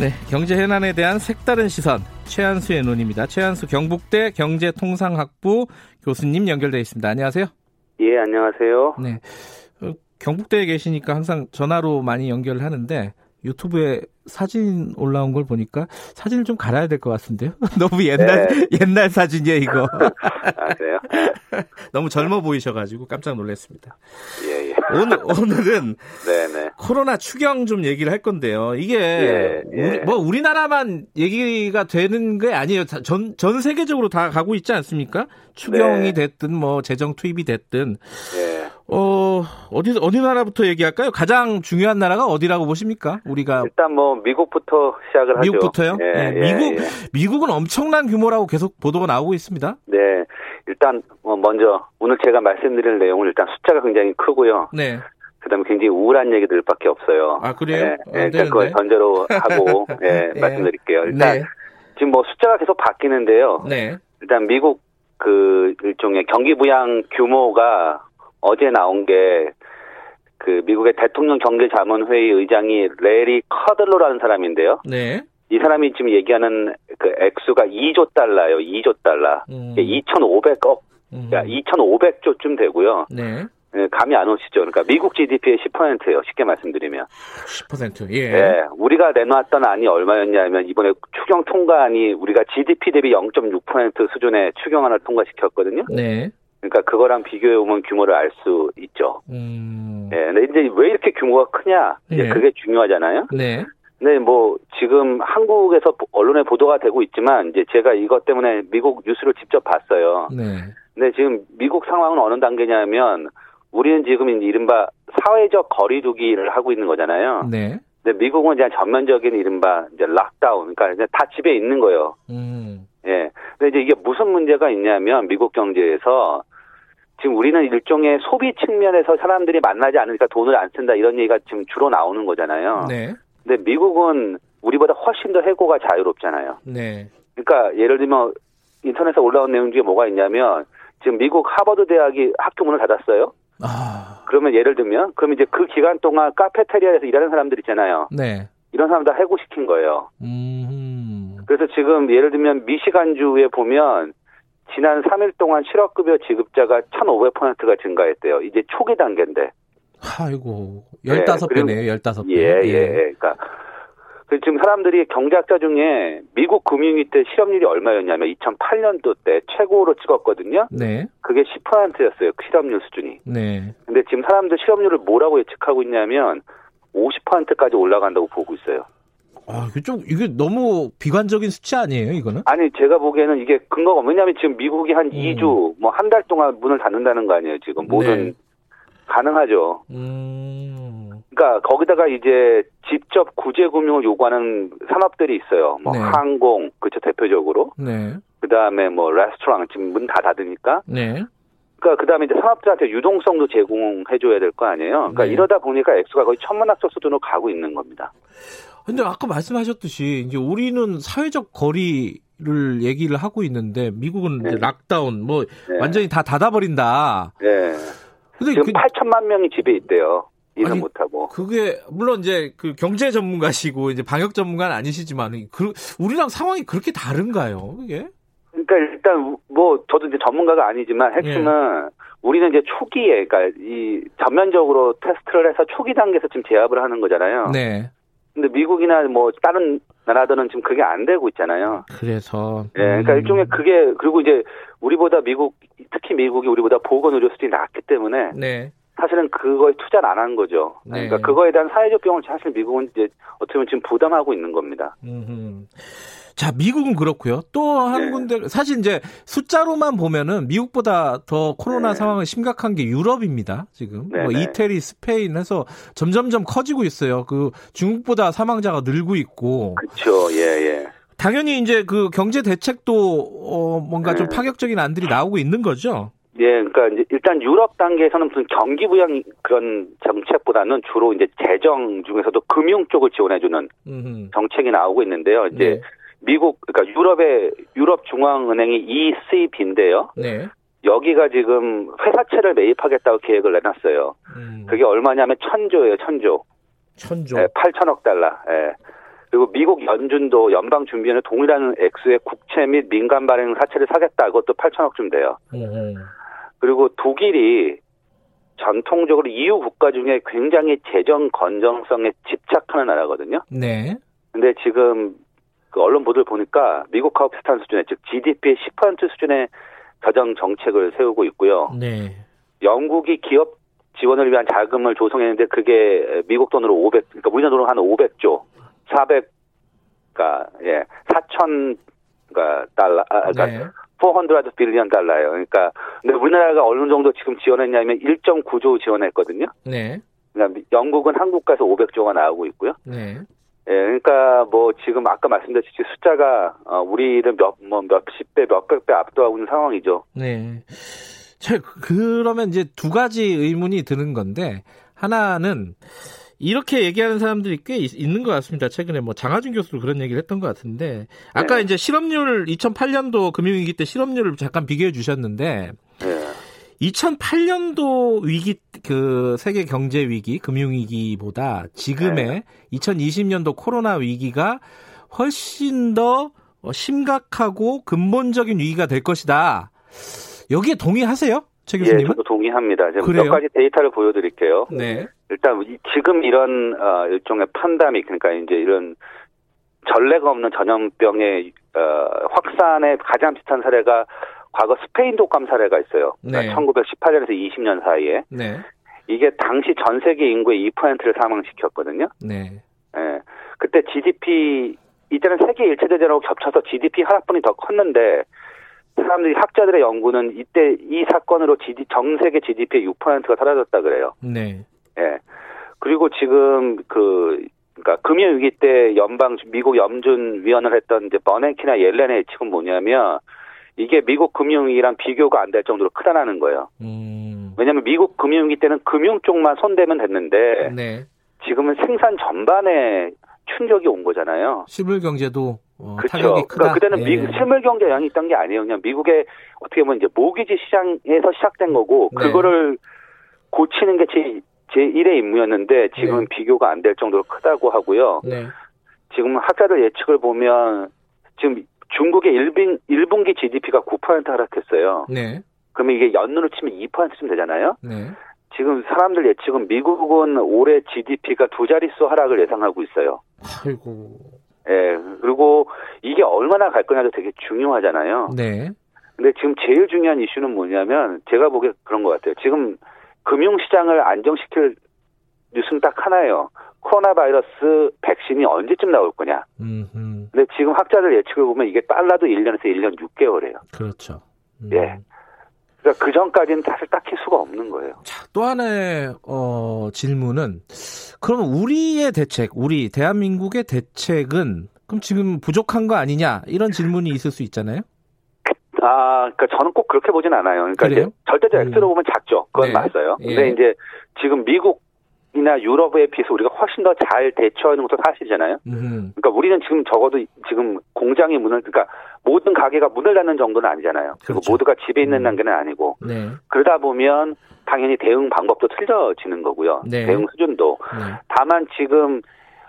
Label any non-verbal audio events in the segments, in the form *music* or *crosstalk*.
네, 경제 현안에 대한 색다른 시선 최한수의 눈입니다. 최한수 경북대 경제통상학부 교수님 연결돼 있습니다. 안녕하세요. 예, 안녕하세요. 네, 어, 경북대에 계시니까 항상 전화로 많이 연결을 하는데 유튜브에 사진 올라온 걸 보니까 사진을 좀 갈아야 될 것 같은데요. *laughs* 너무 옛날 네. 옛날 사진이에요 이거. *laughs* 아, 그래요? *laughs* 너무 젊어 보이셔가지고 깜짝 놀랐습니다. 예, 예. 오늘 *laughs* 오늘은 네네. 코로나 추경 좀 얘기를 할 건데요. 이게 예, 예. 우리, 뭐 우리나라만 얘기가 되는 게 아니에요. 다- 전, 전 세계적으로 다 가고 있지 않습니까? 추경이 네. 됐든 뭐 재정 투입이 됐든 예. 어 어디 어디 나라부터 얘기할까요? 가장 중요한 나라가 어디라고 보십니까? 우리가 일단 뭐 미국부터 시작을 하죠. 미국부터요? 예, 네, 예, 미국 예. 미국은 엄청난 규모라고 계속 보도가 나오고 있습니다. 네. 일단 뭐 먼저 오늘 제가 말씀드릴 내용은 일단 숫자가 굉장히 크고요. 네. 그다음에 굉장히 우울한 얘기들밖에 없어요. 아, 그래요? 예, 안 예, 일단 그걸. 전제로 하고 *laughs* 예, 예. 말씀드릴게요. 일단 네. 지금 뭐 숫자가 계속 바뀌는데요. 네. 일단 미국 그 일종의 경기 부양 규모가 어제 나온 게 그 미국의 대통령 경제자문회의 의장이 레리 커들로라는 사람인데요. 네. 이 사람이 지금 얘기하는 그 액수가 2조 달러예요. 2조 달러. 음. 2,500억, 음. 그러니까 2,500조쯤 되고요. 네. 예, 감이 안 오시죠? 그러니까 미국 GDP의 10%예요. 쉽게 말씀드리면. 10%. 예. 예, 우리가 내놓았던 안이 얼마였냐면 이번에 추경 통과안이 우리가 GDP 대비 0.6% 수준의 추경안을 통과시켰거든요. 네. 그러니까 그거랑 비교해 보면 규모를 알 수 있죠. 음. 예, 근데 이제 왜 이렇게 규모가 크냐? 이제 예. 그게 중요하잖아요. 네. 근데 뭐 지금 한국에서 보- 언론에 보도가 되고 있지만 이제 제가 이것 때문에 미국 뉴스를 직접 봤어요. 네. 근데 지금 미국 상황은 어느 단계냐면 우리는 지금 이른바 사회적 거리두기를 하고 있는 거잖아요. 네. 근데 미국은 이제 전면적인 이른바 이제 락다운, 그러니까 이제 다 집에 있는 거예요. 음. 예. 근데 이제 이게 무슨 문제가 있냐면 미국 경제에서 지금 우리는 일종의 소비 측면에서 사람들이 만나지 않으니까 돈을 안 쓴다 이런 얘기가 지금 주로 나오는 거잖아요. 네. 근데 미국은 우리보다 훨씬 더 해고가 자유롭잖아요. 네. 그러니까 예를 들면 인터넷에 올라온 내용 중에 뭐가 있냐면 지금 미국 하버드 대학이 학교 문을 닫았어요. 아. 그러면 예를 들면 그럼 이제 그 기간 동안 카페테리아에서 일하는 사람들 있잖아요. 네. 이런 사람 다 해고시킨 거예요. 음. 그래서 지금 예를 들면 미시간주에 보면 지난 3일 동안 실업급여 지급자가 1,500%가 증가했대요. 이제 초기 단계인데. 아이고. 예, 15배네요, 15배. 예, 예. 그러니까 그 지금 사람들이 경제학자 중에 미국 금융위 때 실업률이 얼마였냐면 2008년도 때 최고로 찍었거든요. 네. 그게 10%였어요. 실업률 수준이. 네. 근데 지금 사람들 실업률을 뭐라고 예측하고 있냐면 50%까지 올라간다고 보고 있어요. 아, 이게 좀, 이게 너무 비관적인 수치 아니에요, 이거는? 아니 제가 보기에는 이게 근거가 왜냐하면 지금 미국이 한 음. 2주 뭐 한 달 동안 문을 닫는다는 거 아니에요 지금 모든 네. 가능하죠. 음. 그러니까 거기다가 이제 직접 구제 금융을 요구하는 산업들이 있어요. 뭐 네. 항공 그쵸 대표적으로 네. 그 다음에 뭐 레스토랑 지금 문 다 닫으니까 네. 그러니까 그 다음에 이제 산업들한테 유동성도 제공해 줘야 될 거 아니에요. 그러니까 네. 이러다 보니까 액수가 거의 천문학적 수준으로 가고 있는 겁니다. 근데 아까 말씀하셨듯이, 이제 우리는 사회적 거리 를 얘기를 하고 있는데, 미국은 이제 네. 락다운, 뭐, 네. 완전히 다 닫아버린다. 네. 근데 지금 그, 8천만 명이 집에 있대요. 일을 못하고. 그게 물론 이제 그 경제 전문가시고 이제 방역 전문가는 아니시지만 그 우리랑 상황이 그렇게 다른가요? 이게? 그러니까 일단 뭐 저도 이제 전문가가 아니지만 핵심은 우리는 이제 초기에 그러니까 이 전면적으로 테스트를 해서 초기 단계에서 지금 제압을 하는 거잖아요. 네. 근데 미국이나 뭐 다른 나라들은 지금 그게 안 되고 있잖아요. 그래서 예, 그러니까 음, 일종의 그게 그리고 이제 우리보다 미국 특히 미국이 우리보다 보건 의료 수준이 낮기 때문에 네. 사실은 그거에 투자를 안 한 거죠. 네. 그러니까 그거에 대한 사회적 비용을 사실 미국은 이제 어떻게 보면 지금 부담하고 있는 겁니다. 음흠. 자, 미국은 그렇고요. 또한 네. 군데 사실 이제 숫자로만 보면은 미국보다 더 코로나 네. 상황이 심각한 게 유럽입니다. 지금 네, 뭐 네. 이태리, 스페인 해서 점점점 커지고 있어요. 그 중국보다 사망자가 늘고 있고 그렇죠. 예, 예. 당연히 이제 그 경제 대책도 어 뭔가 좀 네. 파격적인 안들이 나오고 있는 거죠. 예, 그러니까 이제 일단 유럽 단계에서는 무슨 경기 부양 그런 정책보다는 주로 이제 재정 중에서도 금융 쪽을 지원해주는 음. 정책이 나오고 있는데요. 이제 네. 미국 그러니까 유럽의 유럽 중앙은행이 ECB인데요. 네. 여기가 지금 회사채를 매입하겠다고 계획을 내놨어요. 음. 그게 얼마냐면 천조예요, 천조. 천조. 예, 8천억 달러. 예. 그리고 미국 연준도 연방준비원회 동일한 액수의 국채 및 민간 발행 사채를 사겠다. 그것도 8천억쯤 돼요. 음. 그리고 독일이 전통적으로 EU 국가 중에 굉장히 재정 건전성에 집착하는 나라거든요. 네. 근데 지금 그 언론 보도를 보니까 미국하고 비슷한 수준의 즉 GDP의 10% 수준의 재정 정책을 세우고 있고요. 네. 영국이 기업 지원을 위한 자금을 조성했는데 그게 미국 돈으로 500, 그러니까 우리나라 돈으로 한 500조, 400, 그러니까 예, 4천, 그러니까 달러, 아, 그러니까 네. 400 빌리언 달러예요. 그러니까 근데 우리나라가 어느 정도 지금 지원했냐면 1.9조 지원했거든요. 네. 그러니까 미- 영국은 한국가에서 500조가 나오고 있고요. 네. 예, 그러니까 뭐 지금 아까 말씀드렸듯이 숫자가 어, 우리를 몇 뭐 몇십 배, 몇백 배 압도하고 있는 상황이죠. 네. 자, 그러면 이제 두 가지 의문이 드는 건데 하나는 이렇게 얘기하는 사람들이 꽤 있, 는것 같습니다. 최근에 뭐 장하준 교수도 그런 얘기를 했던 것 같은데 아까 네. 이제 실업률 2008년도 금융위기 때 실업률을 잠깐 비교해 주셨는데 예. 2008년도 위기 그 세계 경제 위기 금융 위기보다 지금의 2020년도 코로나 위기가 훨씬 더 어, 심각하고 근본적인 위기가 될 것이다. 여기에 동의하세요? 최 예, 교수님은? 저도 동의합니다. 제가 그래요? 몇 가지 데이터를 보여드릴게요. 네. 일단 이- 지금 이런 어, 일종의 판다믹 그러니까 이제 이런 전례가 없는 전염병의 어, 확산에 가장 비슷한 사례가 과거 스페인 독감 사례가 있어요. 네. 1918년에서 20년 사이에 네. 이게 당시 전 세계 인구의 2%를 사망시켰거든요. 네. 예. 그때 GDP 이때는 세계 1차 대전하고 겹쳐서 GDP 하락분이 더 컸는데 사람들이 학자들의 연구는 이때 이 사건으로 GD, 전 세계 GDP의 6%가 사라졌다 그래요. 네. 예. 그리고 지금 그 그러니까 금융 위기 때 연방 미국 염준 위원을 했던 이제 버냉키나 옐렌의 예측은 뭐냐면 이게 미국 금융 위기랑 비교가 안 될 정도로 크다라는 거예요. 음. 왜냐하면 미국 금융 위기 때는 금융 쪽만 손대면 됐는데 네. 지금은 생산 전반에 충격이 온 거잖아요. 실물 경제도 어, 그렇죠. 타격이 크다. 그러니까 그때는 예. 미국 실물 경제 영향이 있던 게 아니에요. 그냥 미국의 어떻게 보면 이제 모기지 시장에서 시작된 거고 네. 그거를 고치는 게 제, 제 1의 임무였는데 지금은 네. 비교가 안 될 정도로 크다고 하고요. 네. 지금 학자들 예측을 보면 지금 중국의 1분, 1분기 GDP가 9% 하락했어요. 네. 그러면 이게 연눈으로 치면 2%쯤 되잖아요. 네. 지금 사람들 예측은 미국은 올해 GDP가 두 자릿수 하락을 예상하고 있어요. 아이고. 예, 그리고 이게 얼마나 갈 거냐도 되게 중요하잖아요. 네. 근데 지금 제일 중요한 이슈는 뭐냐면 제가 보기에 그런 것 같아요. 지금 금융시장을 안정시킬 뉴스는 딱 하나예요. 코로나 바이러스 백신이 언제쯤 나올 거냐. 음, 음. 근데 지금 학자들 예측을 보면 이게 빨라도 1년에서 1년 6개월이에요. 그렇죠. 음. 예. 그러니까 그 전까지는 사실 딱히 수가 없는 거예요. 자, 또 하나의 어, 질문은 그러면 우리의 대책, 우리 대한민국의 대책은 그럼 지금 부족한 거 아니냐 이런 질문이 있을 수 있잖아요. 아, 그러니까 저는 꼭 그렇게 보진 않아요. 그러니까 그래요? 이제 절대적 음. X로 보면 작죠. 그건 네. 맞아요. 예. 근데 이제 지금 미국 이나 유럽에 비해서 우리가 훨씬 더 잘 대처하는 것도 사실이잖아요. 음, 그러니까 우리는 지금 적어도 지금 공장이 문을 그러니까 모든 가게가 문을 닫는 정도는 아니잖아요. 그리고 그렇죠. 모두가 집에 있는 음. 단계는 아니고 네, 그러다 보면 당연히 대응 방법도 틀려지는 거고요. 네. 대응 수준도. 네, 다만 지금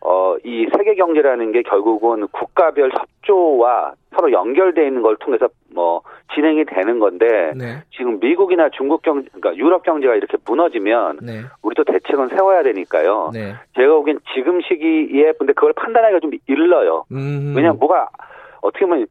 어, 이 세계 경제라는 게 결국은 국가별 협조와 서로 연결돼 있는 걸 통해서 뭐 진행이 되는 건데 네, 지금 미국이나 중국 경제, 그러니까 유럽 경제가 이렇게 무너지면 네, 우리도 대책은 세워야 되니까요. 네. 제가 보기엔 지금 시기에 근데 그걸 판단하기가 좀 일러요. 음, 왜냐면 뭐가 어떻게 보면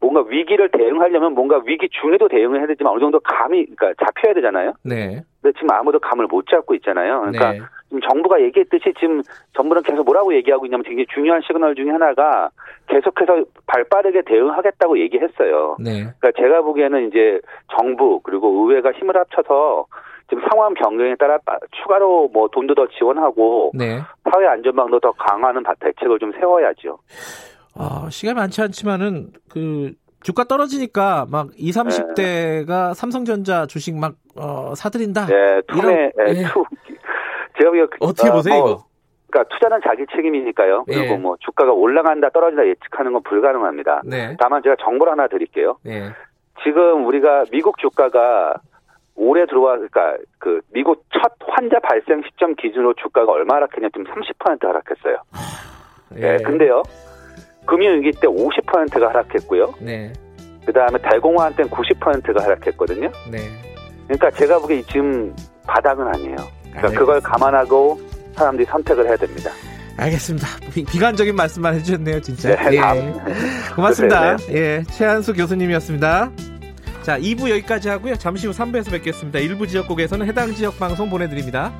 뭔가 위기를 대응하려면 뭔가 위기 중에도 대응을 해야 되지만 어느 정도 감이 그러니까 잡혀야 되잖아요. 네, 근데 지금 아무도 감을 못 잡고 있잖아요. 그러니까 네, 정부가 얘기했듯이 지금 정부는 계속 뭐라고 얘기하고 있냐면 굉장히 중요한 시그널 중에 하나가 계속해서 발 빠르게 대응하겠다고 얘기했어요. 네, 그러니까 제가 보기에는 이제 정부 그리고 의회가 힘을 합쳐서 지금 상황 변경에 따라 빠- 추가로 뭐 돈도 더 지원하고 네. 사회 안전망도 더 강화하는 바- 대책을 좀 세워야죠. 어, 시간이 많지 않지만은 그 주가 떨어지니까 막 20, 30대가 삼성전자 주식 막 어, 사들인다. 네, 투매, 이런- 네, 예. 투. 제가 보기엔 그- 어떻게 어, 보세요, 뭐, 이거? 그러니까 투자는 자기 책임이니까요. 그리고 예. 뭐 주가가 올라간다 떨어진다 예측하는 건 불가능합니다. 네. 다만 제가 정보를 하나 드릴게요. 네. 지금 우리가 미국 주가가 올해 들어와 그러니까 그 미국 첫 환자 발생 시점 기준으로 주가가 얼마 하락했냐 지금 30% 하락했어요. 예. 근데요. 금융위기 때 50%가 하락했고요. 네. 그 다음에 달공화한 때는 90%가 하락했거든요. 네. 그러니까 제가 보기에 지금 바닥은 아니에요. 그러니까 알겠습니다. 그걸 감안하고 사람들이 선택을 해야 됩니다. 알겠습니다. 비, 비관적인 말씀만 해주셨네요, 진짜. 네, 예. 고맙습니다. 네, 예, 최한수 교수님이었습니다. 자, 2부 여기까지 하고요. 잠시 후 3부에서 뵙겠습니다. 일부 지역국에서는 해당 지역 방송 보내드립니다.